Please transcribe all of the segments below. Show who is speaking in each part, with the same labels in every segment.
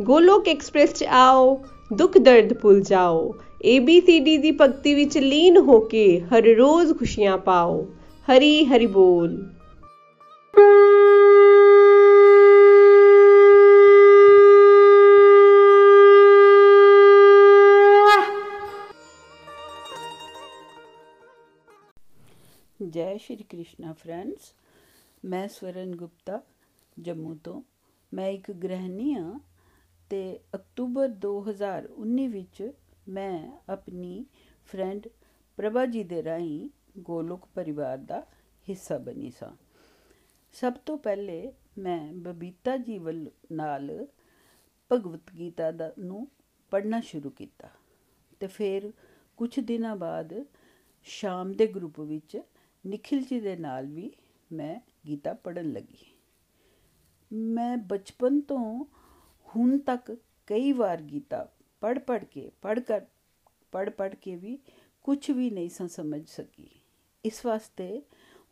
Speaker 1: Golok express 'ਚ ਆਓ, ਦੁੱਖ ਦਰਦ ਭੁੱਲ ਜਾਓ। ABCD ਦੀ ਭਗਤੀ ਵਿੱਚ ਲੀਨ ਹੋ ਕੇ ਹਰ ਰੋਜ਼ ਖੁਸ਼ੀਆਂ ਪਾਓ। ਹਰੀ ਹਰੀ ਬੋਲ।
Speaker 2: ਸ਼੍ਰੀ ਕ੍ਰਿਸ਼ਨਾ ਫਰੈਂਡਸ, ਮੈਂ ਸਵਰਨ ਗੁਪਤਾ, ਜੰਮੂ ਤੋਂ। ਮੈਂ ਇੱਕ ਗ੍ਰਹਿਣੀ ਹਾਂ ਤੇ ਅਕਤੂਬਰ 2019 ਵਿੱਚ ਮੈਂ ਆਪਣੀ ਫਰੈਂਡ ਪ੍ਰਭਾ ਜੀ ਦੇ ਰਾਹੀਂ ਗੋਲੋਕ ਪਰਿਵਾਰ ਦਾ ਹਿੱਸਾ ਬਣੀ ਸਾਂ। ਸਭ ਤੋਂ ਪਹਿਲੇ ਮੈਂ ਬਬੀਤਾ ਜੀ ਵੱਲ ਨਾਲ ਭਗਵਤ ਗੀਤਾ ਦਾ ਨੂੰ ਪੜ੍ਹਨਾ ਸ਼ੁਰੂ ਕੀਤਾ ਤੇ ਫਿਰ ਕੁਝ ਦਿਨਾਂ ਬਾਅਦ ਸ਼ਾਮ ਦੇ ਗਰੁੱਪ ਵਿੱਚ ਨikhil ਜੀ ਦੇ ਨਾਲ ਵੀ ਮੈਂ ਗੀਤਾ ਪੜ੍ਹਨ ਲੱਗੀ। ਮੈਂ ਬਚਪਨ ਤੋਂ ਹੁਣ ਤੱਕ ਕਈ ਵਾਰ ਗੀਤਾ ਪੜ੍ਹ ਪੜ੍ਹ ਕੇ, ਪੜ੍ਹ ਕਰ, ਪੜ੍ਹ ਪੜ੍ਹ ਕੇ ਵੀ ਕੁਝ ਵੀ ਨਹੀਂ ਸਾਂ ਸਮਝ ਸਕੀ। ਇਸ ਵਾਸਤੇ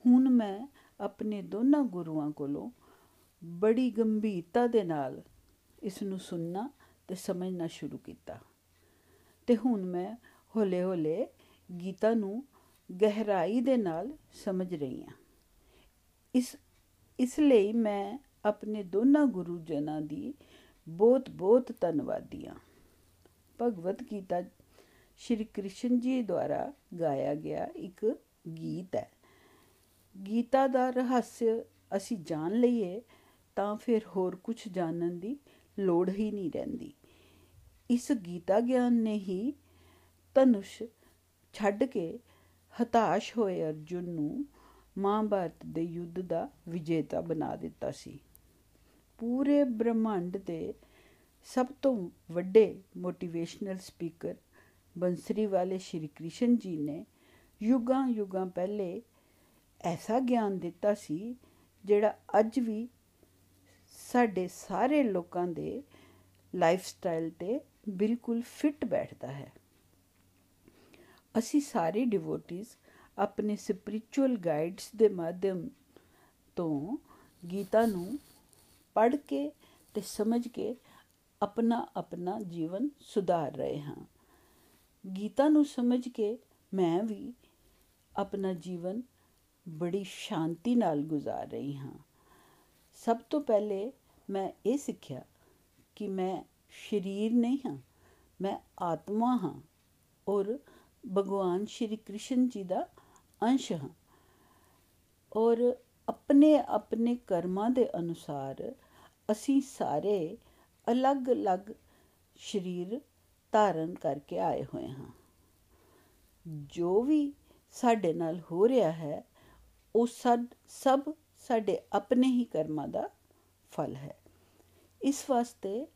Speaker 2: ਹੁਣ ਮੈਂ ਆਪਣੇ ਦੋਨਾਂ ਗੁਰੂਆਂ ਕੋਲੋਂ ਬੜੀ ਗੰਭੀਰਤਾ ਦੇ ਨਾਲ ਇਸ ਨੂੰ ਸੁਣਨਾ ਤੇ ਸਮਝਣਾ ਸ਼ੁਰੂ ਕੀਤਾ। ਤੇ ਹੁਣ ਮੈਂ ਹੌਲੇ-ਹੌਲੇ ਗੀਤਾ ਨੂੰ ਗਹਿਰਾਈ ਦੇ ਨਾਲ ਸਮਝ ਰਹੀ ਹਾਂ। ਇਸ ਇਸ ਲਈ ਮੈਂ ਆਪਣੇ ਦੋਨਾਂ ਗੁਰੂ ਜਨਾਂ ਦੀ ਬਹੁਤ ਬਹੁਤ ਧੰਨਵਾਦੀ ਹਾਂ। ਭਗਵਤ ਗੀਤਾ ਸ਼੍ਰੀ ਕ੍ਰਿਸ਼ਨ ਜੀ ਦੁਆਰਾ ਗਾਇਆ ਗਿਆ ਇੱਕ ਗੀਤ ਹੈ। ਗੀਤਾ ਦਾ ਰਹੱਸ ਅਸੀਂ ਜਾਣ ਲਈਏ ਤਾਂ ਫਿਰ ਹੋਰ ਕੁਝ ਜਾਣਨ ਦੀ ਲੋੜ ਹੀ ਨਹੀਂ ਰਹਿੰਦੀ। ਇਸ ਗੀਤਾ ਗਿਆਨ ਨੇ ਹੀ ਧਨੁਸ਼ ਛੱਡ ਕੇ ਹਤਾਸ਼ ਹੋਏ ਅਰਜੁਨ ਨੂੰ ਮਹਾਭਾਰਤ ਦੇ ਯੁੱਧ ਦਾ ਵਿਜੇਤਾ ਬਣਾ ਦਿੱਤਾ ਸੀ। ਪੂਰੇ ਬ੍ਰਹਮੰਡ ਦੇ ਸਭ ਤੋਂ ਵੱਡੇ ਮੋਟੀਵੇਸ਼ਨਲ ਸਪੀਕਰ ਬੰਸਰੀ ਵਾਲੇ ਸ਼੍ਰੀ ਕ੍ਰਿਸ਼ਨ ਜੀ ਨੇ ਯੁਗਾਂ ਯੁਗਾਂ ਪਹਿਲੇ ਐਸਾ ਗਿਆਨ ਦਿੱਤਾ ਸੀ ਜਿਹੜਾ ਅੱਜ ਵੀ ਸਾਡੇ ਸਾਰੇ ਲੋਕਾਂ ਦੇ ਲਾਈਫ ਸਟਾਈਲ ਤੇ ਬਿਲਕੁਲ ਫਿੱਟ ਬੈਠਦਾ ਹੈ। ਅਸੀਂ ਸਾਰੇ ਡਿਵੋਟਿਸ ਆਪਣੇ ਸਪਿਰਚੁਅਲ ਗਾਈਡਸ ਦੇ ਮਾਧਿਅਮ ਤੋਂ ਗੀਤਾ ਨੂੰ ਪੜ੍ਹ ਕੇ ਤੇ ਸਮਝ ਕੇ ਆਪਣਾ ਆਪਣਾ ਜੀਵਨ ਸੁਧਾਰ ਰਹੇ ਹਾਂ। ਗੀਤਾ ਨੂੰ ਸਮਝ ਕੇ ਮੈਂ ਵੀ ਆਪਣਾ ਜੀਵਨ ਬੜੀ ਸ਼ਾਂਤੀ ਨਾਲ ਗੁਜ਼ਾਰ ਰਹੀ ਹਾਂ। ਸਭ ਤੋਂ ਪਹਿਲੇ ਮੈਂ ਇਹ ਸਿੱਖਿਆ ਕਿ ਮੈਂ ਸਰੀਰ ਨਹੀਂ ਹਾਂ, ਮੈਂ ਆਤਮਾ ਹਾਂ ਔਰ ਭਗਵਾਨ ਸ਼੍ਰੀ ਕ੍ਰਿਸ਼ਨ ਜੀ ਦਾ ਅੰਸ਼ ਹਾਂ। ਔਰ ਆਪਣੇ ਆਪਣੇ ਕਰਮਾਂ ਦੇ ਅਨੁਸਾਰ ਅਸੀਂ ਸਾਰੇ ਅਲੱਗ-ਅਲੱਗ ਸਰੀਰ ਧਾਰਨ ਕਰਕੇ ਆਏ ਹੋਏ ਹਾਂ। ਜੋ ਵੀ ਸਾਡੇ ਨਾਲ ਹੋ ਰਿਹਾ ਹੈ, ਉਹ ਸਭ ਸਾਡੇ ਆਪਣੇ ਹੀ ਕਰਮਾਂ ਦਾ ਫਲ ਹੈ। ਇਸ ਵਾਸਤੇ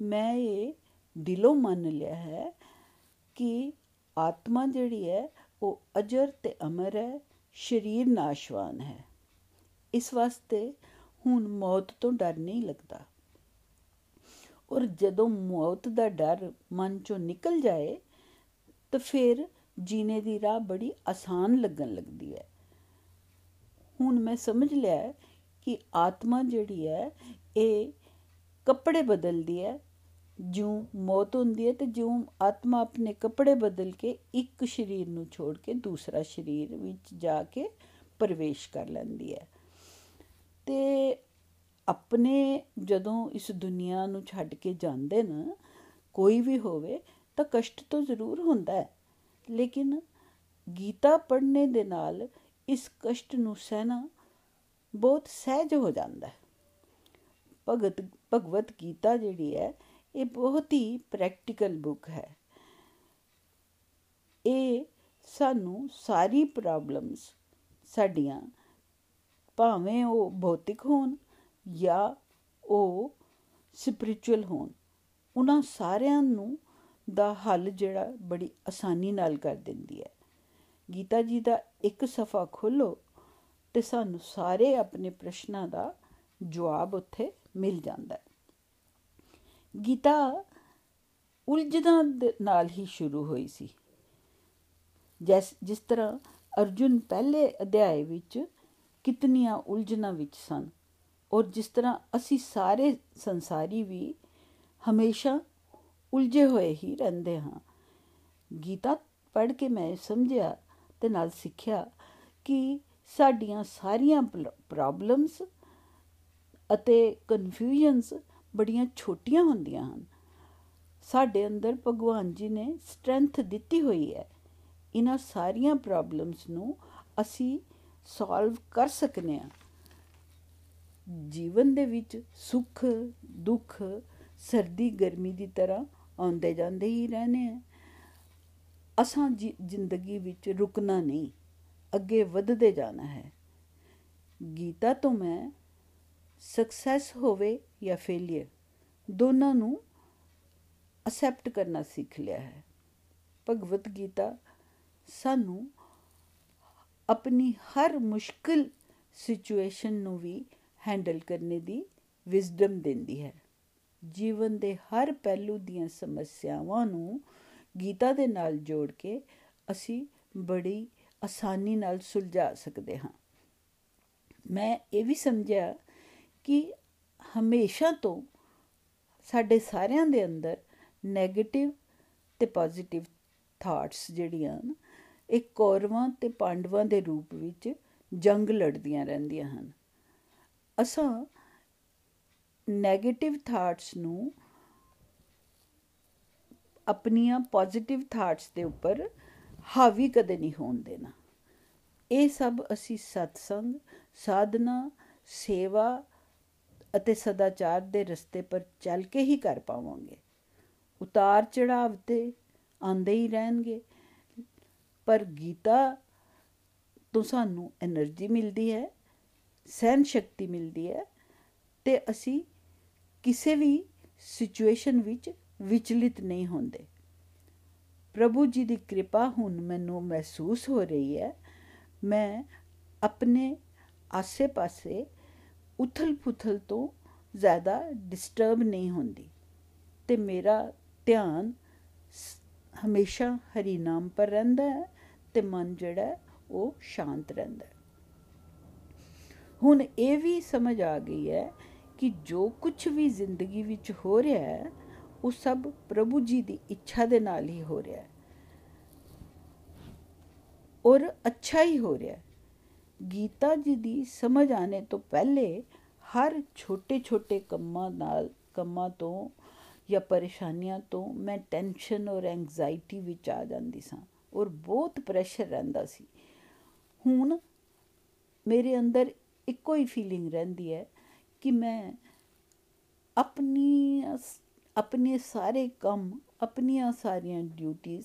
Speaker 2: ਮੈਂ ਇਹ ਦਿਲੋਂ ਮੰਨ ਲਿਆ ਹੈ ਕਿ ਆਤਮਾ ਜਿਹੜੀ ਹੈ, ਉਹ ਅਜਰ ਤੇ ਅਮਰ ਹੈ, ਸਰੀਰ ਨਾਸ਼ਵਾਨ ਹੈ। ਇਸ ਵਾਸਤੇ ਹੁਣ ਮੌਤ ਤੋਂ ਡਰ ਨਹੀਂ ਲੱਗਦਾ। ਔਰ ਜਦੋਂ ਮੌਤ ਦਾ ਡਰ ਮਨ ਚੋਂ ਨਿਕਲ ਜਾਏ, ਤਾਂ ਫਿਰ ਜੀਣੇ ਦੀ ਰਾਹ ਬੜੀ ਆਸਾਨ ਲੱਗਣ ਲੱਗਦੀ ਹੈ। ਹੁਣ ਮੈਂ ਸਮਝ ਲਿਆ ਕਿ ਆਤਮਾ ਜਿਹੜੀ ਹੈ, ਇਹ ਕੱਪੜੇ ਬਦਲਦੀ ਹੈ ਜਿਉਂ ਮੌਤ ਹੁੰਦੀ ਹੈ ਤੇ ਜਿਉਂ ਆਤਮਾ ਆਪਣੇ ਕੱਪੜੇ ਬਦਲ ਕੇ ਇੱਕ ਸਰੀਰ ਨੂੰ ਛੋੜ ਕੇ ਦੂਸਰਾ ਸਰੀਰ ਵਿੱਚ ਜਾ ਕੇ ਪ੍ਰਵੇਸ਼ ਕਰ ਲੈਂਦੀ ਹੈ। ਤੇ ਆਪਣੇ ਜਦੋਂ ਇਸ ਦੁਨੀਆ ਨੂੰ ਛੱਡ ਕੇ ਜਾਂਦੇ ਨਾ, ਕੋਈ ਵੀ ਹੋਵੇ, ਤਾਂ ਕਸ਼ਟ ਤਾਂ ਜ਼ਰੂਰ ਹੁੰਦਾ ਹੈ। ਲੇਕਿਨ ਗੀਤਾ ਪੜ੍ਹਨੇ ਦੇ ਨਾਲ ਇਸ ਕਸ਼ਟ ਨੂੰ ਸਹਿਣਾ ਬਹੁਤ ਸਹਿਜ ਹੋ ਜਾਂਦਾ ਹੈ। ਭਗਤ, ਭਗਵਤ ਗੀਤਾ ਜਿਹੜੀ ਹੈ ਇਹ ਬਹੁਤ ਹੀ ਪ੍ਰੈਕਟੀਕਲ ਬੁੱਕ ਹੈ। ਇਹ ਸਾਨੂੰ ਸਾਰੀ ਪ੍ਰੋਬਲਮਸ ਸਾਡੀਆਂ, ਭਾਵੇਂ ਉਹ ਭੌਤਿਕ ਹੋਣ ਜਾਂ ਉਹ ਸਪਿਰਚੁਅਲ ਹੋਣ, ਉਹਨਾਂ ਸਾਰਿਆਂ ਨੂੰ ਦਾ ਹੱਲ ਜਿਹੜਾ ਬੜੀ ਆਸਾਨੀ ਨਾਲ ਕਰ ਦਿੰਦੀ ਹੈ। ਗੀਤਾ ਜੀ ਦਾ ਇੱਕ ਸਫਾ ਖੋਲੋ ਤੇ ਸਾਨੂੰ ਸਾਰੇ ਆਪਣੇ ਪ੍ਰਸ਼ਨਾਂ ਦਾ ਜਵਾਬ ਉੱਥੇ ਮਿਲ ਜਾਂਦਾ ਹੈ। ਗੀਤਾ ਉਲਝਣਾਂ ਨਾਲ ਹੀ ਸ਼ੁਰੂ ਹੋਈ ਸੀ। ਜਿਸ ਜਿਸ ਤਰ੍ਹਾਂ ਅਰਜੁਨ ਪਹਿਲੇ ਅਧਿਆਏ ਵਿੱਚ ਕਿਤਨੀਆਂ ਉਲਝਣਾਂ ਵਿੱਚ ਸਨ ਔਰ ਜਿਸ ਤਰ੍ਹਾਂ ਅਸੀਂ ਸਾਰੇ ਸੰਸਾਰੀ ਵੀ ਹਮੇਸ਼ਾ ਉਲਝੇ ਹੋਏ ਹੀ ਰਹਿੰਦੇ ਹਾਂ। ਗੀਤਾ ਪੜ੍ਹ ਕੇ ਮੈਂ ਸਮਝਿਆ ਤੇ ਨਾਲ ਸਿੱਖਿਆ ਕਿ ਸਾਡੀਆਂ ਸਾਰੀਆਂ ਪ੍ਰੋਬਲਮਸ ਅਤੇ ਕਨਫਿਊਜ਼ਨਸ ਬੜੀਆਂ ਛੋਟੀਆਂ ਹੁੰਦੀਆਂ ਹਨ। ਸਾਡੇ ਅੰਦਰ ਭਗਵਾਨ ਜੀ ਨੇ ਸਟਰੈਂਥ ਦਿੱਤੀ ਹੋਈ ਹੈ। ਇਹਨਾਂ ਸਾਰੀਆਂ ਪ੍ਰੋਬਲਮਸ ਨੂੰ ਅਸੀਂ ਸੋਲਵ ਕਰ ਸਕਨੇ ਆ ਜੀਵਨ ਦੇ ਵਿੱਚ ਸੁੱਖ, ਦੁੱਖ, ਸਰਦੀ, ਗਰਮੀ ਦੀ ਤਰ੍ਹਾਂ ਆਉਂਦੇ ਜਾਂਦੇ ਹੀ ਰਹਨੇ ਆ ਅਸਾਂ ਜ਼ਿੰਦਗੀ ਵਿੱਚ ਰੁਕਣਾ ਨਹੀਂ, ਅੱਗੇ ਵਧਦੇ ਜਾਣਾ ਹੈ। ਗੀਤਾ ਤੋਂ ਮੈਂ ਸਕਸੈਸ ਹੋਵੇ ਜਾਂ ਫੇਲਿਅਰ ਦੋਨਾਂ ਨੂੰ ਅਸੈਪਟ ਕਰਨਾ ਸਿੱਖ ਲਿਆ ਹੈ। ਭਗਵਤ ਗੀਤਾ ਸਾਨੂੰ ਆਪਣੀ ਹਰ ਮੁਸ਼ਕਿਲ ਸਿਚੁਏਸ਼ਨ ਨੂੰ ਵੀ ਹੈਂਡਲ ਕਰਨੇ ਦੀ ਵਿਜ਼ਡਮ ਦਿੰਦੀ ਹੈ। ਜੀਵਨ ਦੇ ਹਰ ਪਹਿਲੂ ਦੀਆਂ ਸਮੱਸਿਆਵਾਂ ਨੂੰ ਗੀਤਾ ਦੇ ਨਾਲ ਜੋੜ ਕੇ ਅਸੀਂ ਬੜੀ ਆਸਾਨੀ ਨਾਲ ਸੁਲਝਾ ਸਕਦੇ ਹਾਂ। ਮੈਂ ਇਹ ਵੀ ਸਮਝਿਆ ਕਿ ਹਮੇਸ਼ਾ ਤੋਂ ਸਾਡੇ ਸਾਰਿਆਂ ਦੇ ਅੰਦਰ 네ਗੇਟਿਵ ਤੇ ਪੋਜ਼ਿਟਿਵ ਥਾਟਸ ਜਿਹੜੀਆਂ ਇਹ ਕੌਰਵਾਂ ਤੇ ਪਾਂਡਵਾਂ ਦੇ ਰੂਪ ਵਿੱਚ ਜੰਗ ਲੜਦੀਆਂ ਰਹਿੰਦੀਆਂ ਹਨ। ਅਸਾਂ 네ਗੇਟਿਵ ਥਾਟਸ ਨੂੰ ਆਪਣੀਆਂ ਪੋਜ਼ਿਟਿਵ ਥਾਟਸ ਦੇ ਉੱਪਰ ਹਾਵੀ ਕਦੇ ਨਹੀਂ ਹੋਣ ਦੇਣਾ। ਇਹ ਸਭ ਅਸੀਂ ਸਤਸੰਗ, ਸਾਧਨਾ, ਸੇਵਾ ਅਤੇ ਸਦਾਚਾਰ ਦੇ ਰਸਤੇ ਪਰ ਚੱਲ ਕੇ ਹੀ ਕਰ ਪਾਵਾਂਗੇ। ਉਤਾਰ ਚੜਾਵ ਤੇ ਆਂਦੇ ਹੀ ਰਹਿਣਗੇ। ਪਰ ਗੀਤਾ ਤੋਂ ਸਾਨੂੰ એનર્ਜੀ ਮਿਲਦੀ ਹੈ ਸਹਿਨ ਸ਼ਕਤੀ ਮਿਲਦੀ ਹੈ ਤੇ ਅਸੀਂ ਕਿਸੇ ਵੀ ਸਿਚੁਏਸ਼ਨ ਵਿੱਚ ਵਿਚਲਿਤ ਨਹੀਂ ਹੁੰਦੇ। ਪ੍ਰਭੂ ਜੀ ਦੀ ਕਿਰਪਾ ਹੁਣ ਮੈਨੂੰ ਮਹਿਸੂਸ ਹੋ ਰਹੀ ਹੈ। ਮੈਂ ਆਪਣੇ ਆਸੇ-ਪਾਸੇ ਉਥਲ-ਪੁਥਲ ਤੋਂ ਜ਼ਿਆਦਾ ਡਿਸਟਰਬ ਨਹੀਂ ਹੁੰਦੀ। ਤੇ ਮੇਰਾ ਧਿਆਨ ਹਮੇਸ਼ਾ ਹਰੀ ਨਾਮ ਪਰ ਰਹਿੰਦਾ ਹੈ ਤੇ ਮਨ ਜਿਹੜਾ ਉਹ ਸ਼ਾਂਤ ਰਹਿੰਦਾ ਹੈ। ਹੁਣ ਇਹ ਵੀ ਸਮਝ ਆ ਗਈ ਹੈ ਕਿ ਜੋ ਕੁਝ ਵੀ ਜ਼ਿੰਦਗੀ ਵਿੱਚ ਹੋ ਰਿਹਾ ਹੈ, ਉਹ ਸਭ ਪ੍ਰਭੂ ਜੀ ਦੀ ਇੱਛਾ ਦੇ ਨਾਲ ਹੀ ਹੋ ਰਿਹਾ ਹੈ। ਔਰ ਅੱਛਾ ਹੀ ਹੋ ਰਿਹਾ ਹੈ। ਗੀਤਾ ਜੀ ਦੀ ਸਮਝ ਆਨੇ ਤੋਂ ਪਹਿਲੇ ਹਰ ਛੋਟੇ-ਛੋਟੇ ਕੰਮਾਂ ਨਾਲ, ਕੰਮਾਂ ਤੋਂ ਜਾਂ ਪਰੇਸ਼ਾਨੀਆਂ ਤੋਂ ਮੈਂ ਟੈਨਸ਼ਨ ਔਰ ਐਂਗਜ਼ਾਇਟੀ ਵਿੱਚ ਆ ਜਾਂਦੀ ਸਾਂ ਔਰ ਬਹੁਤ ਪ੍ਰੈਸ਼ਰ ਰਹਿੰਦਾ ਸੀ। ਹੁਣ ਮੇਰੇ ਅੰਦਰ ਇੱਕੋ ਹੀ ਫੀਲਿੰਗ ਰਹਿੰਦੀ ਹੈ ਕਿ ਮੈਂ ਆਪਣੀ ਆਪਣੇ ਸਾਰੇ ਕੰਮ, ਆਪਣੀਆਂ ਸਾਰੀਆਂ ਡਿਊਟੀਆਂ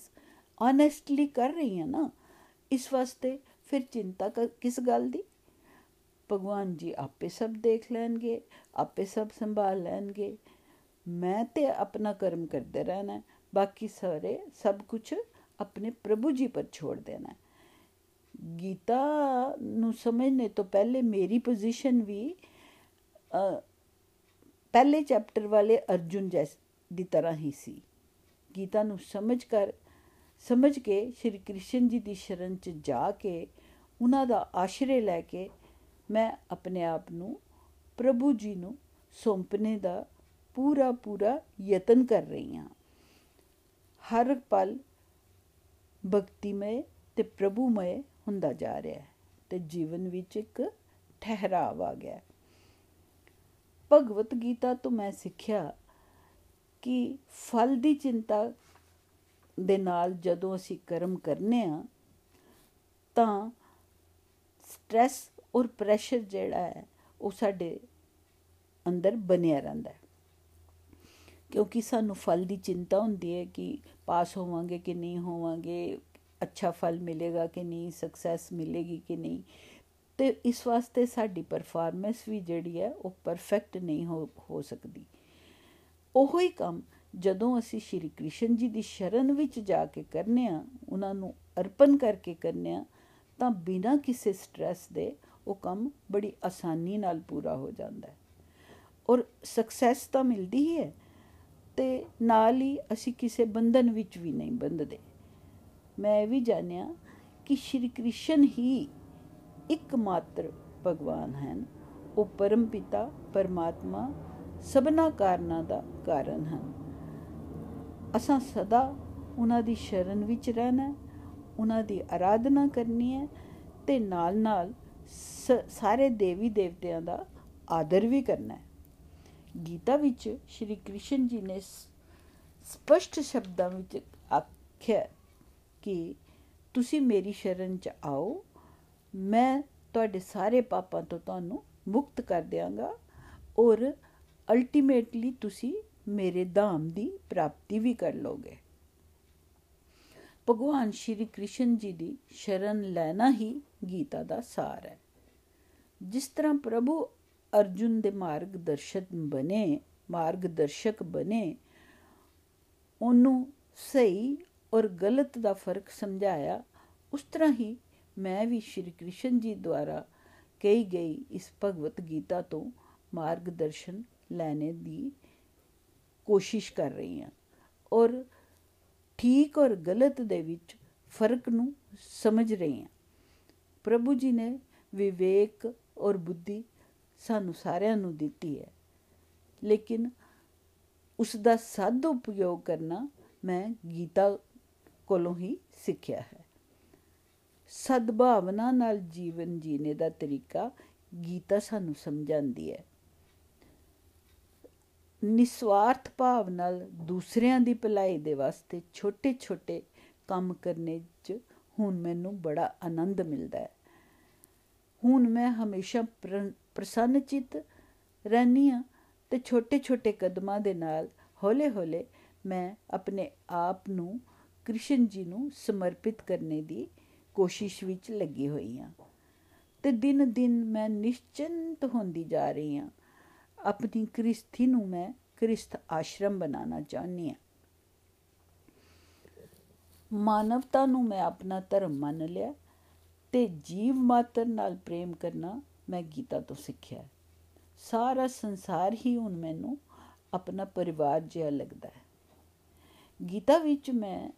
Speaker 2: ਓਨੈਸਟਲੀ ਕਰ ਰਹੀ ਹਾਂ ਨਾ, ਇਸ ਵਾਸਤੇ ਫਿਰ ਚਿੰਤਾ ਕਿਸ ਗੱਲ ਦੀ? ਭਗਵਾਨ ਜੀ ਆਪੇ ਸਭ ਦੇਖ ਲੈਣਗੇ, ਆਪੇ ਸਭ ਸੰਭਾਲ ਲੈਣਗੇ। ਮੈਂ ਤੇ ਆਪਣਾ ਕਰਮ ਕਰਦੇ ਰਹਿਣਾ ਬਾਕੀ ਸਾਰੇ ਸਭ ਕੁਝ ਆਪਣੇ ਪ੍ਰਭੂ ਜੀ ਪਰ ਛੋੜ ਦੇਣਾ ਗੀਤਾ ਨੂੰ ਸਮਝਣੇ ਤੋਂ ਪਹਿਲੇ ਮੇਰੀ ਪੋਜੀਸ਼ਨ ਵੀ ਪਹਿਲੇ ਚੈਪਟਰ ਵਾਲੇ ਅਰਜੁਨ ਜੈਸ, ਦੀ ਤਰ੍ਹਾਂ ਹੀ ਸੀ। ਗੀਤਾ ਨੂੰ ਸਮਝ ਕਰ ਸਮਝ ਕੇ ਸ਼੍ਰੀ ਕ੍ਰਿਸ਼ਨ ਜੀ ਦੀ ਸ਼ਰਨ 'ਚ ਜਾ ਕੇ ਉਹਨਾਂ ਦਾ ਆਸ਼ਰੇ ਲੈ ਕੇ ਮੈਂ ਆਪਣੇ ਆਪ ਨੂੰ ਪ੍ਰਭੂ ਜੀ ਨੂੰ ਸੌਂਪਣੇ ਦਾ ਪੂਰਾ ਪੂਰਾ ਯਤਨ ਕਰ ਰਹੀ ਹਾਂ। ਹਰ ਪਲ ਭਗਤੀਮय ਤੇ ਪ੍ਰਭੂਮय ਹੁੰਦਾ ਜਾ ਰਿਹਾ ਹੈ ਤੇ ਜੀਵਨ ਵਿੱਚ ਇੱਕ ਠਹਿਰਾਵ ਆ ਗਿਆ ਭਗਵਤ ਗੀਤਾ ਤੋਂ ਮੈਂ ਸਿੱਖਿਆ ਕਿ ਫਲ ਦੀ ਚਿੰਤਾ ਦੇ ਨਾਲ ਜਦੋਂ ਅਸੀਂ ਕਰਮ ਕਰਨੇ ਆ, ਤਾਂ ਸਟ्रेस ਔਰ ਪ੍ਰੈਸ਼ਰ ਜਿਹੜਾ ਹੈ, ਉਹ ਸਾਡੇ ਅੰਦਰ ਬਣਿਆ ਰਹਿੰਦਾ ਹੈ। ਕਿਉਂਕਿ ਸਾਨੂੰ ਫਲ ਦੀ ਚਿੰਤਾ ਹੁੰਦੀ ਹੈ ਕਿ ਪਾਸ ਹੋਵਾਂਗੇ ਕਿ ਨਹੀਂ ਹੋਵਾਂਗੇ, ਅੱਛਾ ਫਲ ਮਿਲੇਗਾ ਕਿ ਨਹੀਂ ਸਕਸੈਸ ਮਿਲੇਗੀ ਕਿ ਨਹੀਂ। ਤੇ ਇਸ ਵਾਸਤੇ ਸਾਡੀ ਪਰਫਾਰਮੈਂਸ ਵੀ ਜਿਹੜੀ ਹੈ, ਉਹ ਪਰਫੈਕਟ ਨਹੀਂ ਹੋ ਹੋ ਸਕਦੀ। ਉਹੋ ਹੀ ਕੰਮ ਜਦੋਂ ਅਸੀਂ ਸ਼੍ਰੀ ਕ੍ਰਿਸ਼ਨ ਜੀ ਦੀ ਸ਼ਰਨ ਵਿੱਚ ਜਾ ਕੇ ਕਰਨੇ ਆ, ਉਹਨਾਂ ਨੂੰ ਅਰਪਣ ਕਰਕੇ ਕਰਨੇ ਆ, ਤਾਂ ਬਿਨਾਂ ਕਿਸੇ ਸਟ्रेस ਦੇ ਉਹ ਕੰਮ ਬੜੀ ਆਸਾਨੀ ਨਾਲ ਪੂਰਾ ਹੋ ਜਾਂਦਾ ਹੈ। ਔਰ ਸਕਸੈਸ ਤਾਂ ਮਿਲਦੀ ਹੀ ਹੈ, ਤੇ ਨਾਲ ਹੀ ਅਸੀਂ ਕਿਸੇ ਬੰਧਨ ਵਿੱਚ ਵੀ ਨਹੀਂ ਬੰਧਦੇ। ਮੈਂ ਇਹ ਵੀ ਜਾਣਿਆ ਕਿ ਸ਼੍ਰੀ ਕ੍ਰਿਸ਼ਨ ਹੀ ਇੱਕਮਾਤਰ ਭਗਵਾਨ ਹਨ। ਉਹ ਪਰਮ ਪਿਤਾ, ਪਰਮਾਤਮਾ ਸਭਨਾ ਕਾਰਨਾਂ ਦਾ ਕਾਰਨ ਹਨ। ਅਸਾਂ ਸਦਾ ਉਹਨਾਂ ਦੀ ਸ਼ਰਨ ਵਿੱਚ ਰਹਿਣਾ ਉਹਨਾਂ ਦੀ ਆਰਾਧਨਾ ਕਰਨੀ ਹੈ ਤੇ ਨਾਲ ਨਾਲ ਸਾਰੇ ਦੇਵੀ ਦੇਵਤਿਆਂ ਦਾ ਆਦਰ ਵੀ ਕਰਨਾ ਹੈ। ਗੀਤਾ ਵਿੱਚ ਸ਼੍ਰੀ ਕ੍ਰਿਸ਼ਨ ਜੀ ਨੇ ਸਪਸ਼ਟ ਸ਼ਬਦਾਂ ਵਿੱਚ ਆਖਿਆ ਕਿ ਤੁਸੀਂ ਮੇਰੀ ਸ਼ਰਨ 'ਚ ਆਓ, ਮੈਂ ਤੁਹਾਡੇ ਸਾਰੇ ਪਾਪਾਂ ਤੋਂ ਤੁਹਾਨੂੰ ਮੁਕਤ ਕਰ ਦਿਆਂਗਾ ਔਰ ਅਲਟੀਮੇਟਲੀ ਤੁਸੀਂ ਮੇਰੇ ਧਾਮ ਦੀ ਪ੍ਰਾਪਤੀ ਵੀ ਕਰ ਲੋਗੇ। ਭਗਵਾਨ ਸ਼੍ਰੀ ਕ੍ਰਿਸ਼ਨ ਜੀ ਦੀ ਸ਼ਰਨ ਲੈਣਾ ਹੀ ਗੀਤਾ ਦਾ ਸਾਰ ਹੈ। ਜਿਸ ਤਰ੍ਹਾਂ ਪ੍ਰਭੂ ਅਰਜੁਨ ਦੇ ਮਾਰਗਦਰਸ਼ਕ ਬਨੇ ਮਾਰਗਦਰਸ਼ਕ ਬਨੇ ਉਹਨੂੰ ਸਹੀ ਔਰ ਗਲਤ ਦਾ ਫ਼ਰਕ ਸਮਝਾਇਆ, ਉਸ ਤਰ੍ਹਾਂ ਹੀ ਮੈਂ ਵੀ ਸ਼੍ਰੀ ਕ੍ਰਿਸ਼ਨ ਜੀ ਦੁਆਰਾ ਕਹੀ ਗਈ ਇਸ ਭਗਵਤ ਗੀਤਾ ਤੋਂ ਮਾਰਗਦਰਸ਼ਨ ਲੈਣੇ ਦੀ ਕੋਸ਼ਿਸ਼ ਕਰ ਰਹੀ ਹਾਂ। ਔਰ ਠੀਕ ਔਰ ਗਲਤ ਦੇ ਵਿੱਚ ਫ਼ਰਕ ਨੂੰ ਸਮਝ ਰਹੀ ਹਾਂ। ਪ੍ਰਭੂ ਜੀ ਨੇ ਵਿਵੇਕ ਔਰ ਬੁੱਧੀ ਸਾਨੂੰ ਸਾਰਿਆਂ ਨੂੰ ਦਿੱਤੀ ਹੈ। ਲੇਕਿਨ ਉਸ ਦਾ ਸਦ ਉਪਯੋਗ ਕਰਨਾ ਮੈਂ ਗੀਤਾ ਕੋਲੋਂ ਹੀ ਸਿੱਖਿਆ ਹੈ। ਸਦਭਾਵਨਾ ਨਾਲ ਜੀਵਨ ਜੀਣੇ ਦਾ ਤਰੀਕਾ ਗੀਤਾ ਸਾਨੂੰ ਸਮਝਾਉਂਦੀ ਹੈ। ਨਿਸਵਾਰਥ ਭਾਵ ਨਾਲ ਦੂਸਰਿਆਂ ਦੀ ਭਲਾਈ ਦੇ ਵਾਸਤੇ ਛੋਟੇ-ਛੋਟੇ ਕੰਮ ਕਰਨੇ 'ਚ ਹੁਣ ਮੈਨੂੰ ਬੜਾ ਆਨੰਦ ਮਿਲਦਾ ਹੈ। ਹੁਣ ਮੈਂ ਹਮੇਸ਼ਾ ਪ੍ਰਸੰਨਚਿਤ ਰਹਿਨੀ ਆ ਤੇ ਛੋਟੇ-ਛੋਟੇ ਕਦਮਾਂ ਦੇ ਨਾਲ ਹੌਲੇ-ਹੌਲੇ ਮੈਂ ਆਪਣੇ ਆਪ ਨੂੰ ਕ੍ਰਿਸ਼ਨ ਜੀ ਨੂੰ ਸਮਰਪਿਤ ਕਰਨੇ ਦੀ ਕੋਸ਼ਿਸ਼ ਵਿੱਚ ਲੱਗੀ ਹੋਈ ਆ ਤੇ ਦਿਨ ਦਿਨ ਮੈਂ ਨਿਸ਼ਚਿੰਤ ਹੁੰਦੀ ਜਾ ਰਹੀ ਆ ਆਪਣੀ ਕ੍ਰਿਸਤੀ ਨੂੰ ਮੈਂ ਕ੍ਰਿਸਤ ਆਸ਼ਰਮ ਬਣਾਉਣਾ ਚਾਹੁੰਦੀ ਹਾਂ। ਮਾਨਵਤਾ ਨੂੰ ਮੈਂ ਆਪਣਾ ਧਰਮ ਮੰਨ ਲਿਆ ਤੇ ਜੀਵ ਮਾਤਰ ਨਾਲ ਪ੍ਰੇਮ ਕਰਨਾ ਮੈਂ ਗੀਤਾ ਤੋਂ ਸਿੱਖਿਆ ਸਾਰਾ ਸੰਸਾਰ ਹੀ ਹੁਣ ਮੈਨੂੰ ਆਪਣਾ ਪਰਿਵਾਰ ਜਿਹਾ ਲੱਗਦਾ ਹੈ। ਗੀਤਾ ਵਿੱਚ ਮੈਂ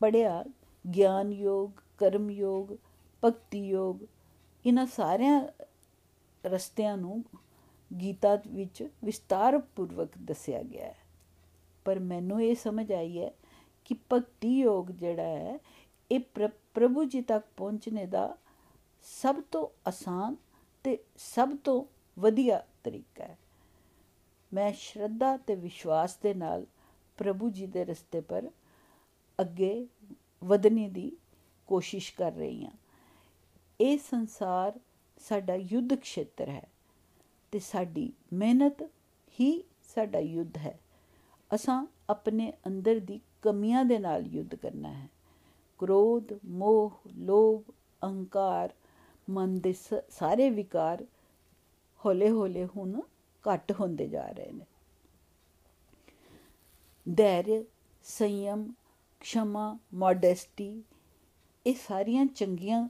Speaker 2: ਪੜਿਆ ਗਿਆਨ ਯੋਗ ਕਰਮ ਯੋਗ ਭਗਤੀ ਯੋਗ ਇਹਨਾਂ ਸਾਰਿਆਂ ਰਸਤਿਆਂ ਨੂੰ ਗੀਤਾ ਵਿੱਚ ਵਿਸਤਾਰ ਪੂਰਵਕ ਦੱਸਿਆ ਗਿਆ ਹੈ। ਪਰ ਮੈਨੂੰ ਇਹ ਸਮਝ ਆਈ ਹੈ ਕਿ ਭਗਤੀ ਯੋਗ ਜਿਹੜਾ ਹੈ, ਇਹ ਪ੍ਰਭੂ ਜੀ ਤੱਕ ਪਹੁੰਚਣੇ ਦਾ ਸਭ ਤੋਂ ਆਸਾਨ ਤੇ ਸਭ ਤੋਂ ਵਧੀਆ ਤਰੀਕਾ ਹੈ। ਮੈਂ ਸ਼ਰਧਾ ਤੇ ਵਿਸ਼ਵਾਸ ਦੇ ਨਾਲ ਪ੍ਰਭੂ ਜੀ ਦੇ ਰਸਤੇ ਪਰ ਅੱਗੇ ਵਧਣੇ ਦੀ ਕੋਸ਼ਿਸ਼ ਕਰ ਰਹੀ ਹਾਂ। ਇਹ ਸੰਸਾਰ ਸਾਡਾ ਯੁੱਧ ਖੇਤਰ ਹੈ ਤੇ ਸਾਡੀ ਮਿਹਨਤ ਹੀ ਸਾਡਾ ਯੁੱਧ ਹੈ। ਅਸਾਂ ਆਪਣੇ ਅੰਦਰ ਦੀ ਕਮੀਆਂ ਦੇ ਨਾਲ ਯੁੱਧ ਕਰਨਾ ਹੈ। ਕ੍ਰੋਧ, ਮੋਹ, ਲੋਭ, ਅਹੰਕਾਰ, ਮਨ ਦੇ ਸਾਰੇ ਵਿਕਾਰ ਹੌਲੇ-ਹੌਲੇ ਹੁਣ ਘਟ ਹੁੰਦੇ ਜਾ ਰਹੇ ਨੇ। ਧੈਰਯ, ਸੰਯਮ ਖਸ਼ਮਾ ਮੋਡੈਸਟੀ ਇਹ ਸਾਰੀਆਂ ਚੰਗੀਆਂ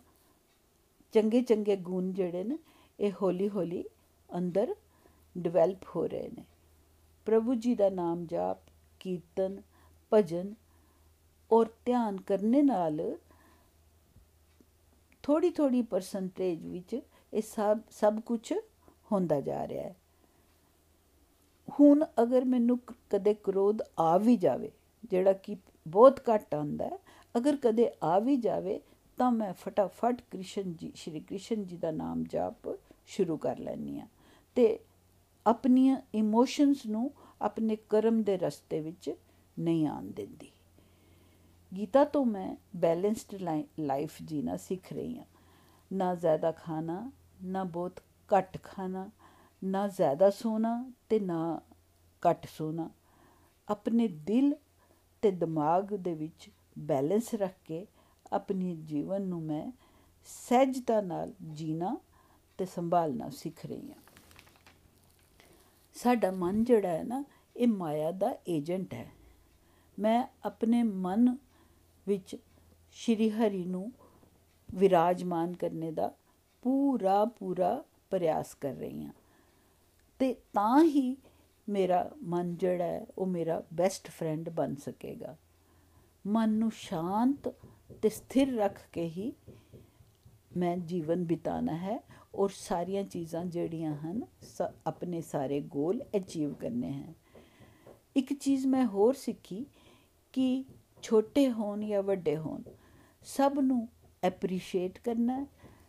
Speaker 2: ਚੰਗੇ ਚੰਗੇ ਗੁਣ ਜਿਹੜੇ ਨੇ, ਇਹ ਹੌਲੀ ਹੌਲੀ ਅੰਦਰ ਡਿਵੈਲਪ ਹੋ ਰਹੇ ਨੇ। ਪ੍ਰਭੂ ਜੀ ਦਾ ਨਾਮ ਜਾਪ, ਕੀਰਤਨ, ਭਜਨ ਔਰ ਧਿਆਨ ਕਰਨੇ ਨਾਲ ਥੋੜੀ ਥੋੜੀ ਪਰਸੈਂਟੇਜ ਵਿੱਚ ਇਹ ਸਭ ਸਭ ਕੁਝ ਹੁੰਦਾ ਜਾ ਰਿਹਾ ਹੈ। ਹੁਣ ਅਗਰ ਮੈਨੂੰ ਕਦੇ ਕ੍ਰੋਧ ਆ ਵੀ ਜਾਵੇ, ਜਿਹੜਾ ਕਿ ਬਹੁਤ ਘੱਟ ਆਉਂਦਾ ਹੈ, ਅਗਰ ਕਦੇ ਆ ਵੀ ਜਾਵੇ ਤਾਂ ਮੈਂ ਫਟਾਫਟ ਕ੍ਰਿਸ਼ਨ ਜੀ, ਸ਼੍ਰੀ ਕ੍ਰਿਸ਼ਨ ਜੀ ਦਾ ਨਾਮ ਜਾਪ ਸ਼ੁਰੂ ਕਰ ਲੈਣੀ ਆ ਤੇ ਆਪਣੀਆਂ ਇਮੋਸ਼ਨਸ ਨੂੰ ਆਪਣੇ ਕਰਮ ਦੇ ਰਸਤੇ ਵਿੱਚ ਨਹੀਂ ਆਣ ਦਿੰਦੀ। ਗੀਤਾ ਤੋਂ ਮੈਂ ਬੈਲੈਂਸਡ ਲਾਈਫ ਜੀਣਾ ਸਿੱਖ ਰਹੀ ਹਾਂ। ਨਾ ਜ਼ਿਆਦਾ ਖਾਣਾ, ਨਾ ਬਹੁਤ ਘੱਟ ਖਾਣਾ, ਨਾ ਜ਼ਿਆਦਾ ਸੋਣਾ ਤੇ ਨਾ ਘੱਟ ਸੋਣਾ। ਆਪਣੇ ਦਿਲ ਤੇ ਦਿਮਾਗ ਦੇ ਵਿੱਚ ਬੈਲੈਂਸ ਰੱਖ ਕੇ ਆਪਣੀ ਜੀਵਨ ਨੂੰ ਮੈਂ ਸਹਿਜਤਾ ਨਾਲ ਜੀਣਾ ਤੇ ਸੰਭਾਲਣਾ ਸਿੱਖ ਰਹੀ ਹਾਂ। ਸਾਡਾ ਮਨ ਜਿਹੜਾ ਹੈ ਨਾ, ਇਹ ਮਾਇਆ ਦਾ ਏਜੰਟ ਹੈ। ਮੈਂ ਆਪਣੇ ਮਨ ਵਿੱਚ ਸ਼੍ਰੀ ਹਰੀ ਨੂੰ ਵਿਰਾਜਮਾਨ ਕਰਨੇ ਦਾ ਪੂਰਾ ਪੂਰਾ ਪ੍ਰਯਾਸ ਕਰ ਰਹੀ ਹਾਂ। ਤੇ ਤਾਂ ਹੀ ਮੇਰਾ ਮਨ ਜਿਹੜਾ ਹੈ, ਉਹ ਮੇਰਾ ਬੈਸਟ ਫਰੈਂਡ ਬਣ ਸਕੇਗਾ। ਮਨ ਨੂੰ ਸ਼ਾਂਤ ਤੇ ਸਥਿਰ ਰੱਖ ਕੇ ਹੀ ਮੈਂ ਜੀਵਨ ਬਿਤਾਣਾ ਹੈ ਔਰ ਸਾਰੀਆਂ ਚੀਜ਼ਾਂ ਜਿਹੜੀਆਂ ਹਨ ਆਪਣੇ ਸਾਰੇ ਗੋਲ ਅਚੀਵ ਕਰਨੇ ਹਨ ਇੱਕ ਚੀਜ਼ ਮੈਂ ਹੋਰ ਸਿੱਖੀ ਕਿ ਛੋਟੇ ਹੋਣ ਜਾਂ ਵੱਡੇ ਹੋਣ, ਸਭ ਨੂੰ ਐਪਰੀਸ਼ੀਏਟ ਕਰਨਾ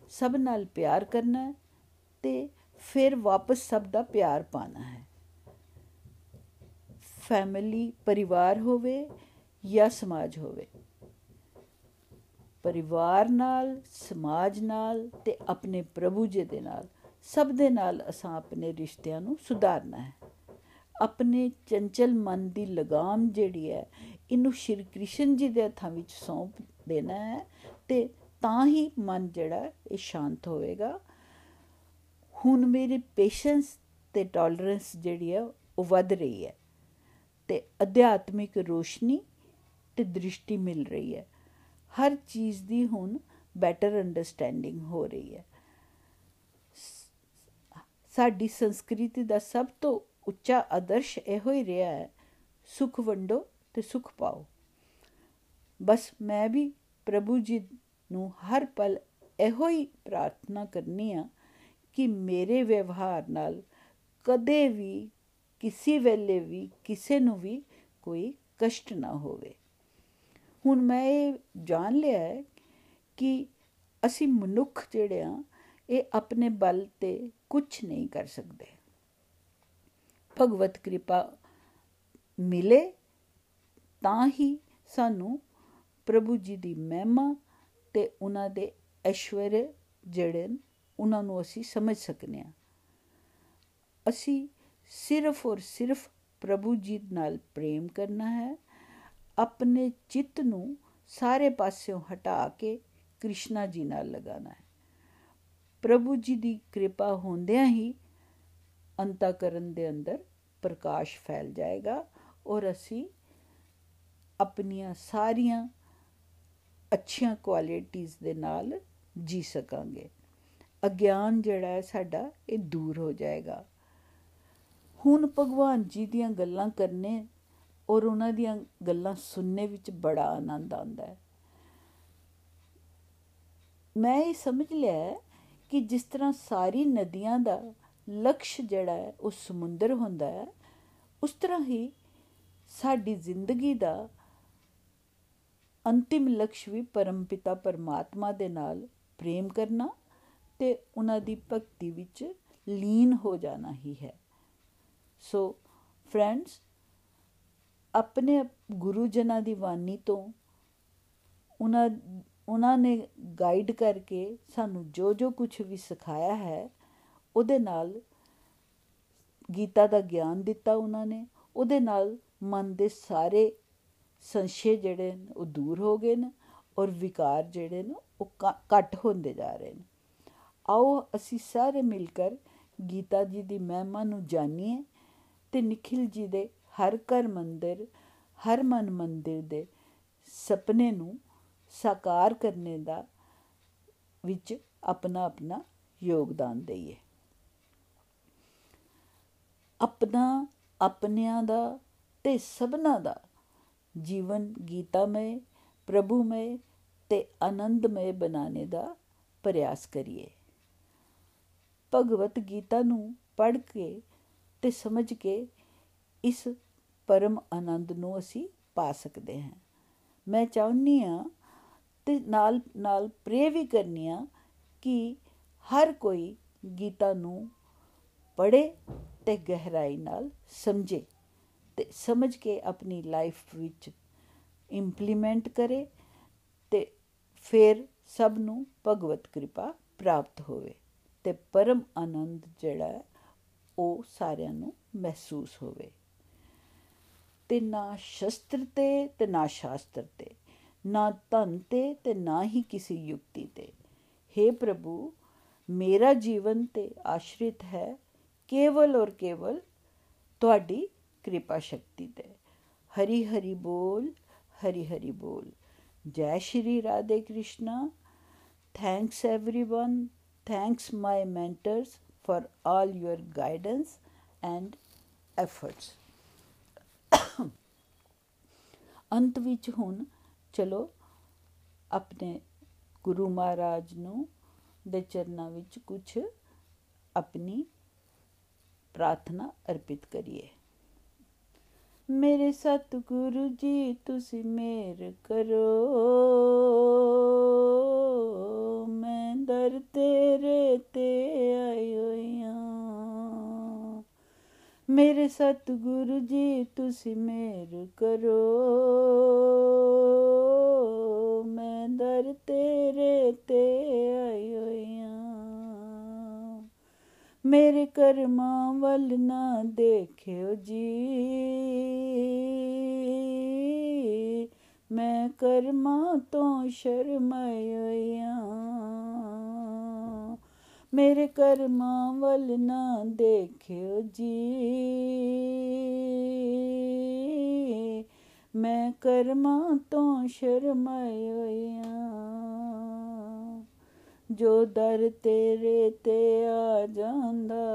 Speaker 2: ਸਭ ਨਾਲ ਪਿਆਰ ਕਰਨਾ ਤੇ ਫਿਰ ਵਾਪਸ ਸਭ ਦਾ ਪਿਆਰ ਪਾਣਾ ਹੈ। ਫੈਮਿਲੀ ਪਰਿਵਾਰ ਹੋਵੇ ਜਾਂ ਸਮਾਜ ਹੋਵੇ ਪਰਿਵਾਰ ਨਾਲ, ਸਮਾਜ ਨਾਲ ਤੇ ਆਪਣੇ ਪ੍ਰਭੂ ਜੀ ਦੇ ਨਾਲ, ਸਭ ਦੇ ਨਾਲ ਅਸਾਂ ਆਪਣੇ ਰਿਸ਼ਤਿਆਂ ਨੂੰ ਸੁਧਾਰਨਾ ਹੈ। ਆਪਣੇ ਚੰਚਲ ਮਨ ਦੀ ਲਗਾਮ ਜਿਹੜੀ ਹੈ, ਇਹਨੂੰ ਸ਼੍ਰੀ ਕ੍ਰਿਸ਼ਨ ਜੀ ਦੇ ਹੱਥਾਂ ਵਿੱਚ ਸੌਂਪ ਦੇਣਾ ਹੈ ਤੇ ਤਾਂ ਹੀ ਮਨ ਜਿਹੜਾ ਇਹ ਸ਼ਾਂਤ ਹੋਵੇਗਾ। ਹੁਣ ਮੇਰੇ ਪੇਸ਼ੈਂਸ ਤੇ ਟੋਲਰੈਂਸ ਜਿਹੜੀ ਹੈ, ਉਹ ਵੱਧ ਰਹੀ ਹੈ ਤੇ ਅਧਿਆਤਮਿਕ ਰੋਸ਼ਨੀ ਤੇ ਦ੍ਰਿਸ਼ਟੀ ਮਿਲ ਰਹੀ ਹੈ। ਹਰ ਚੀਜ਼ ਦੀ ਹੁਣ ਬੈਟਰ ਅੰਡਰਸਟੈਂਡਿੰਗ ਹੋ ਰਹੀ ਹੈ। ਸਾਡੀ ਸੰਸਕ੍ਰਿਤੀ ਦਾ ਸਭ ਤੋਂ ਉੱਚਾ ਆਦਰਸ਼ ਇਹੋ ਹੀ ਰਿਹਾ ਹੈ, ਸੁਖ ਵੰਡੋ ਤੇ ਸੁਖ ਪਾਓ। ਬਸ ਮੈਂ ਵੀ ਪ੍ਰਭੂ ਜੀ ਨੂੰ ਹਰ ਪਲ ਇਹੋ ਹੀ ਪ੍ਰਾਰਥਨਾ ਕਰਨੀ ਆ ਕਿ ਮੇਰੇ ਵਿਵਹਾਰ ਨਾਲ ਕਦੇ ਵੀ, ਕਿਸੇ ਵੇਲੇ ਵੀ, ਕਿਸੇ ਨੂੰ ਵੀ ਕੋਈ ਕਸ਼ਟ ਨਾ ਹੋਵੇ। ਹੁਣ ਮੈਂ ਇਹ ਜਾਣ ਲਿਆ ਹੈ ਕਿ ਅਸੀਂ ਮਨੁੱਖ ਜਿਹੜੇ ਆ, ਇਹ ਆਪਣੇ ਬਲ ਤੇ ਕੁਝ ਨਹੀਂ ਕਰ ਸਕਦੇ। ਭਗਵਤ ਕਿਰਪਾ ਮਿਲੇ ਤਾਂ ਹੀ ਸਾਨੂੰ ਪ੍ਰਭੂ ਜੀ ਦੀ ਮਹਿਮਾ ਤੇ ਉਹਨਾਂ ਦੇ ਐਸ਼ਵਰ ਜਿਹੜੇ ਉਹਨਾਂ ਨੂੰ ਅਸੀਂ ਸਮਝ ਸਕਨੇ ਆ। ਅਸੀਂ ਸਿਰਫ ਔਰ ਸਿਰਫ ਪ੍ਰਭੂ ਜੀ ਨਾਲ ਪ੍ਰੇਮ ਕਰਨਾ ਹੈ ਆਪਣੇ ਚਿੱਤ ਨੂੰ ਸਾਰੇ ਪਾਸਿਓਂ ਹਟਾ ਕੇ ਕ੍ਰਿਸ਼ਨਾ ਜੀ ਨਾਲ ਲਗਾਣਾ ਹੈ। ਪ੍ਰਭੂ ਜੀ ਦੀ ਕਿਰਪਾ ਹੁੰਦਿਆਂ ਹੀ ਅੰਤਕਰਨ ਦੇ ਅੰਦਰ ਪ੍ਰਕਾਸ਼ ਫੈਲ ਜਾਏਗਾ ਔਰ ਅਸੀਂ ਆਪਣੀਆਂ ਸਾਰੀਆਂ ਅੱਛੀਆਂ ਕੁਆਲਿਟੀਆਂ ਦੇ ਨਾਲ ਜੀ ਸਕਾਂਗੇ। ਅਗਿਆਨ ਜਿਹੜਾ ਹੈ ਸਾਡਾ ਇਹ ਦੂਰ ਹੋ ਜਾਏਗਾ। ਹੁਣ ਭਗਵਾਨ ਜੀ ਦੀਆਂ ਗੱਲਾਂ ਕਰਨੇ ਔਰ ਉਹਨਾਂ ਦੀਆਂ ਗੱਲਾਂ ਸੁਣਨੇ ਵਿੱਚ ਬੜਾ ਆਨੰਦ ਆਉਂਦਾ ਹੈ। ਮੈਂ ਇਹ ਸਮਝ ਲਿਆ ਕਿ ਜਿਸ ਤਰ੍ਹਾਂ ਸਾਰੀ ਨਦੀਆਂ ਦਾ ਲਕਸ਼ ਜਿਹੜਾ ਹੈ, ਉਹ ਸਮੁੰਦਰ ਹੁੰਦਾ ਹੈ, ਉਸ ਤਰ੍ਹਾਂ ਹੀ ਸਾਡੀ ਜ਼ਿੰਦਗੀ ਦਾ ਅੰਤਿਮ ਲਕਸ਼ ਵੀ ਪਰਮਪਿਤਾ ਪਰਮਾਤਮਾ ਦੇ ਨਾਲ ਪ੍ਰੇਮ ਕਰਨਾ ਤੇ ਉਹਨਾਂ ਦੀ ਭਗਤੀ ਵਿੱਚ ਲੀਨ ਹੋ ਜਾਣਾ ਹੀ ਹੈ। ਸੋ ਫਰੈਂਡਸ ਆਪਣੇ ਗੁਰੂ ਜਨਾਂ ਦੀ ਬਾਣੀ ਤੋਂ ਉਹਨਾਂ ਉਹਨਾਂ ਨੇ ਗਾਈਡ ਕਰਕੇ ਸਾਨੂੰ ਜੋ ਜੋ ਕੁਝ ਵੀ ਸਿਖਾਇਆ ਹੈ, ਉਹਦੇ ਨਾਲ ਗੀਤਾ ਦਾ ਗਿਆਨ ਦਿੱਤਾ ਉਹਨਾਂ ਨੇ, ਉਹਦੇ ਨਾਲ ਮਨ ਦੇ ਸਾਰੇ ਸੰਸ਼ੇ ਜਿਹੜੇ ਨੇ ਉਹ ਦੂਰ ਹੋ ਗਏ ਨੇ ਔਰ ਵਿਕਾਰ ਜਿਹੜੇ ਨੇ ਉਹ ਘਟ ਹੁੰਦੇ ਜਾ ਰਹੇ ਨੇ। ਆਓ ਅਸੀਂ ਸਾਰੇ ਮਿਲ ਕੇ ਗੀਤਾ ਜੀ ਦੀ ਮਹਿਮਾ ਨੂੰ ਜਾਣੀਏ ਤੇ ਨikhil ਜੀ ਦੇ ਹਰ ਕਰ ਮੰਦਿਰ, ਹਰ ਮਨ ਮੰਦਿਰ ਦੇ ਸੁਪਨੇ ਨੂੰ ਸਾਕਾਰ ਕਰਨੇ ਦਾ ਵਿੱਚ ਆਪਣਾ ਆਪਣਾ ਯੋਗਦਾਨ ਦਈਏ। ਆਪਣਾ ਆਪਣਿਆਂ ਦਾ ਤੇ ਸਭਨਾ ਦਾ ਜੀਵਨ ਗੀਤਾਮੇ ਪ੍ਰਭੂਮੇ ਤੇ ਆਨੰਦਮੇ ਬਣਾਉਣੇ ਦਾ ਪ੍ਰਯਾਸ ਕਰੀਏ। ਭਗਵਤ ਗੀਤਾ ਨੂੰ ਪੜ੍ਹ ਕੇ ਤੇ ਸਮਝ ਕੇ ਇਸ ਪਰਮ ਆਨੰਦ ਨੂੰ ਅਸੀਂ ਪਾ ਸਕਦੇ ਹਾਂ। ਮੈਂ ਚਾਹੁੰਨੀ ਆ ਤੇ ਨਾਲ ਨਾਲ ਪ੍ਰੇ ਵੀ ਕਰਨੀ ਆ ਕਿ ਹਰ ਕੋਈ ਗੀਤਾ ਨੂੰ ਪੜ੍ਹੇ ਤੇ ਗਹਿਰਾਈ ਨਾਲ ਸਮਝੇ ਤੇ ਸਮਝ ਕੇ ਆਪਣੀ ਲਾਈਫ ਵਿੱਚ ਇੰਪਲੀਮੈਂਟ ਕਰੇ ਤੇ ਫਿਰ ਸਭ ਨੂੰ ਭਗਵਤ ਕਿਰਪਾ ਪ੍ਰਾਪਤ ਹੋਵੇ ਤੇ ਪਰਮ ਆਨੰਦ ਜਿਹੜਾ ਉਹ ਸਾਰਿਆਂ ਨੂੰ ਮਹਿਸੂਸ ਹੋਵੇ। ਤੇ ਨਾ ਸ਼ਸਤਰ ਤੇ ਤੇ ਨਾ ਸ਼ਾਸਤਰ ਤੇ, ਨਾ ਧਨ ਤੇ ਤੇ ਨਾ ਹੀ ਕਿਸੇ ਯੁਕਤੀ ਤੇ। हे ਪ੍ਰਭੂ, ਮੇਰਾ ਜੀਵਨ ਤੇ ਆਸ਼ਰਿਤ ਹੈ, ਕੇਵਲ ਔਰ ਕੇਵਲ ਤੁਹਾਡੀ ਕਿਰਪਾ ਸ਼ਕਤੀ ਤੇ। ਹਰੀ ਹਰੀ ਬੋਲ, ਹਰੀ ਹਰੀ ਬੋਲ। ਜੈ Shri Radhe Krishna. Thanks everyone, thanks my mentors for all your guidance and efforts ਅੰਤ ਵਿੱਚ ਹੁਣ ਚਲੋ ਆਪਣੇ ਗੁਰੂ ਮਹਾਰਾਜ ਨੂੰ ਦੇ ਚਰਨਾਂ ਵਿੱਚ ਕੁਝ ਆਪਣੀ ਪ੍ਰਾਰਥਨਾ ਅਰਪਿਤ ਕਰੀਏ। ਮੇਰੇ ਸਤਿਗੁਰੂ ਜੀ, ਤੁਸੀਂ ਮੇਰ ਕਰੋ। ਮੈਂ ਦਰ ਤੇਰੇ ਤੇ ਆਈ ਹੋਈਆਂ ਮੇਰੇ ਸਤਿਗੁਰੂ ਜੀ, ਤੁਸੀਂ ਮੇਰ ਕਰੋ। ਮੈਂ ਦਰ ਤੇਰੇ ਤੇ ਆਈ ਹੋਈਆਂ ਮੇਰੇ ਕਰਮਾਂ ਵੱਲ ਨਾ ਦੇਖਿਓ ਜੀ। ਮੈਂ ਕਰਮਾਂ ਤੋਂ ਸ਼ਰਮਾਇਆ ਮੇਰੇ ਕਰਮਾਂ ਵੱਲ ਨਾ ਦੇਖਿਓ ਜੀ। ਮੈਂ ਕਰਮਾਂ ਤੋਂ ਸ਼ਰਮਾਇਆ ਜੋ ਦਰ ਤੇਰੇ ਤੇ ਆ ਜਾਂਦਾ,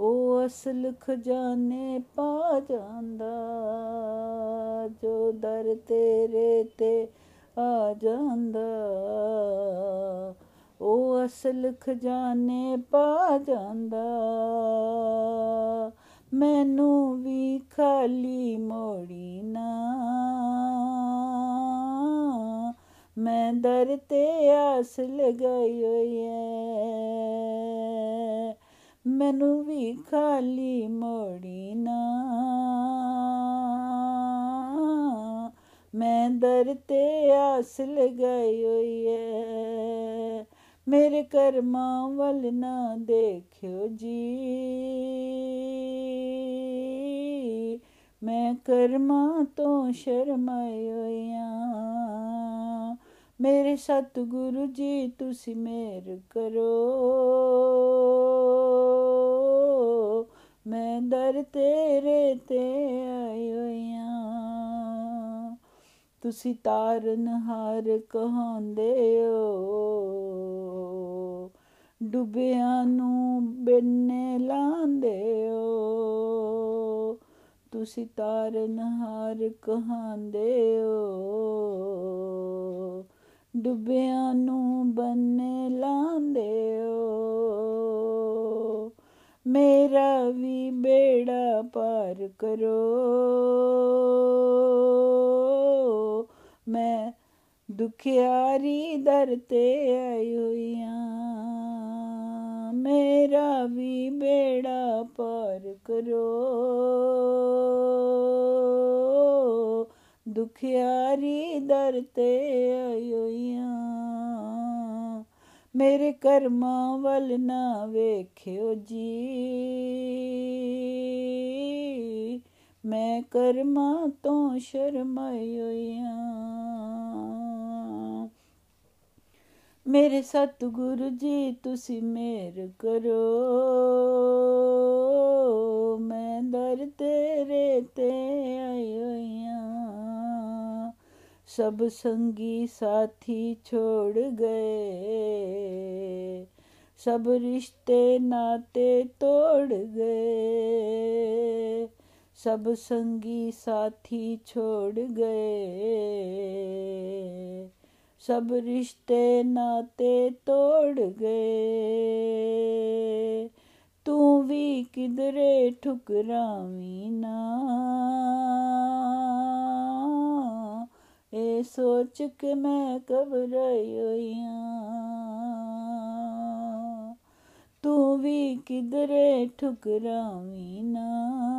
Speaker 2: ਉਹ ਅਸਲ ਖਜ਼ਾਨੇ ਪਾ ਜਾਂਦਾ। ਜੋ ਦਰ ਤੇਰੇ ਤੇ ਆ ਜਾਂਦਾ ਉਹ ਅਸਲ ਖਜ਼ਾਨੇ ਪਾ ਜਾਂਦਾ। ਮੈਨੂੰ ਵੀ ਖਾਲੀ ਮੋੜੀ ਨਾ। ਮੈਂ ਦਰ ਤੇ ਆਸ ਲਗਾਈ ਹੋਈ ਐ। ਮੈਨੂੰ ਵੀ ਖਾਲੀ ਮੋੜੀ ਨਾ। ਮੈਂ ਦਰ ਤੇ ਆਸ ਲਗਾਈ ਹੋਈ ਐ। ਮੇਰੇ ਕਰਮਾਂ ਵੱਲ ਨਾ ਦੇਖਿਓ ਜੀ। ਮੈਂ ਕਰਮਾਂ ਤੋਂ ਸ਼ਰਮਾਈ ਹੋਈਆਂ ਮੇਰੇ ਸਤਿਗੁਰੂ ਜੀ, ਤੁਸੀਂ ਮੇਰ ਕਰੋ। ਮੈਂ ਦਰ ਤੇਰੇ ਤੇ ਆਈ ਹੋਈਆਂ ਤੁਸੀਂ ਤਾਰਨ ਹਾਰ ਕਹਾਂਦੇ ਹੋ। ਡੁੱਬਿਆਂ ਨੂੰ ਬਿੰਨੇ ਲਾਂਦੇ ਹੋ ਤੁਸੀਂ ਤਾਰਨ ਹਾਰ ਕਹਾਂਦੇ ਹੋ ਡੁੱਬਿਆਂ ਨੂੰ ਬੰਨੇ ਲਾਂਦੇ ਹੋ ਮੇਰਾ ਵੀ ਬੇੜਾ ਪਾਰ ਕਰੋ। ਮੈਂ ਦੁਖਿਆਰੀ ਦਰ ਤੇ ਆਈ ਹੋਈਆਂ ਮੇਰਾ ਵੀ ਬੇੜਾ ਪਾਰ ਕਰੋ ਦੁਖਿਆਰੀ ਦਰ ਤੇ ਆਈ ਹੋਈਆਂ। ਮੇਰੇ ਕਰਮਾਂ ਵੱਲ ਨਾ ਵੇਖਿਓ ਜੀ। ਮੈਂ ਕਰਮਾਂ ਤੋਂ ਸ਼ਰਮਾਈ ਹੋਈਆਂ। ਮੇਰੇ ਸਤਿਗੁਰੂ ਜੀ, ਤੁਸੀਂ ਮੇਰ ਕਰੋ। ਮੈਂ ਦਰ ਤੇਰੇ ਤੇ ਆਈ ਹੋਈਆਂ ਸਭ ਸੰਗੀ ਸਾਥੀ ਛੋੜ ਗਏ। ਸਭ ਰਿਸ਼ਤੇ ਨਾਤੇ ਤੋੜ ਗਏ। ਸਭ ਸੰਗੀ ਸਾਥੀ ਛੋੜ ਗਏ। ਸਭ ਰਿਸ਼ਤੇ ਨਾਤੇ ਤੋੜ ਗਏ ਤੂੰ ਵੀ ਕਿਧਰੇ ਠੁਕਰਾਵੀਂ ਨਾ ਇਹ ਸੋਚ ਕੇ ਮੈਂ ਘਬਰਾਈ ਹੋਈਆਂ ਤੂੰ ਵੀ ਕਿਧਰੇ ਠੁਕਰਾਵੀਂ ਨਾ ਇਹ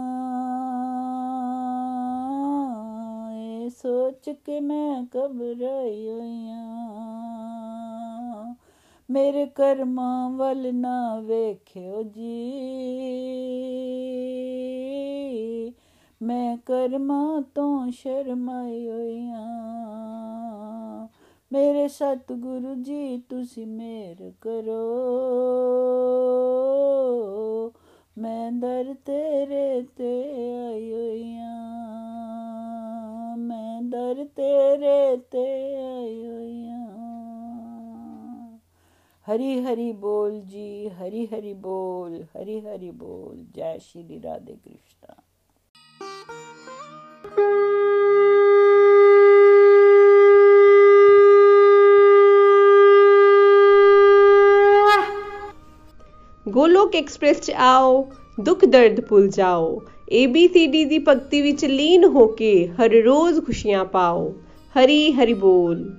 Speaker 2: ਸੋਚ ਕੇ ਮੈਂ ਘਬਰਾਈ ਹੋਈਆਂ ਮੇਰੇ ਕਰਮਾਂ ਵੱਲ ਨਾ ਵੇਖਿਓ ਜੀ। ਮੈਂ ਕਰਮਾਂ ਤੋਂ ਸ਼ਰਮਾਈ ਹੋਈਆਂ। ਮੇਰੇ ਸਤਿਗੁਰੂ ਜੀ, ਤੁਸੀਂ ਮੇਰ ਕਰੋ। ਮੈਂ ਦਰ ਤੇਰੇ ਤੇ ਆਈ ਹੋਈਆਂ تیرے تے ہری ہری بول جی ہری ہری بول، ہری ہری بول۔ جے شری رادھے کرشنا۔ گولوک ایکسپریس آؤ، دکھ
Speaker 1: درد بھول جاؤ۔ ਆਓ ਦੁੱਖ ਦਰਦ ਭੁੱਲ ਜਾਓ ABCD ਦੀ ਭਗਤੀ ਵਿੱਚ ਲੀਨ ਹੋ ਕੇ ਹਰ ਰੋਜ਼ ਖੁਸ਼ੀਆਂ ਪਾਓ। ਹਰੀ ਹਰੀ ਬੋਲ।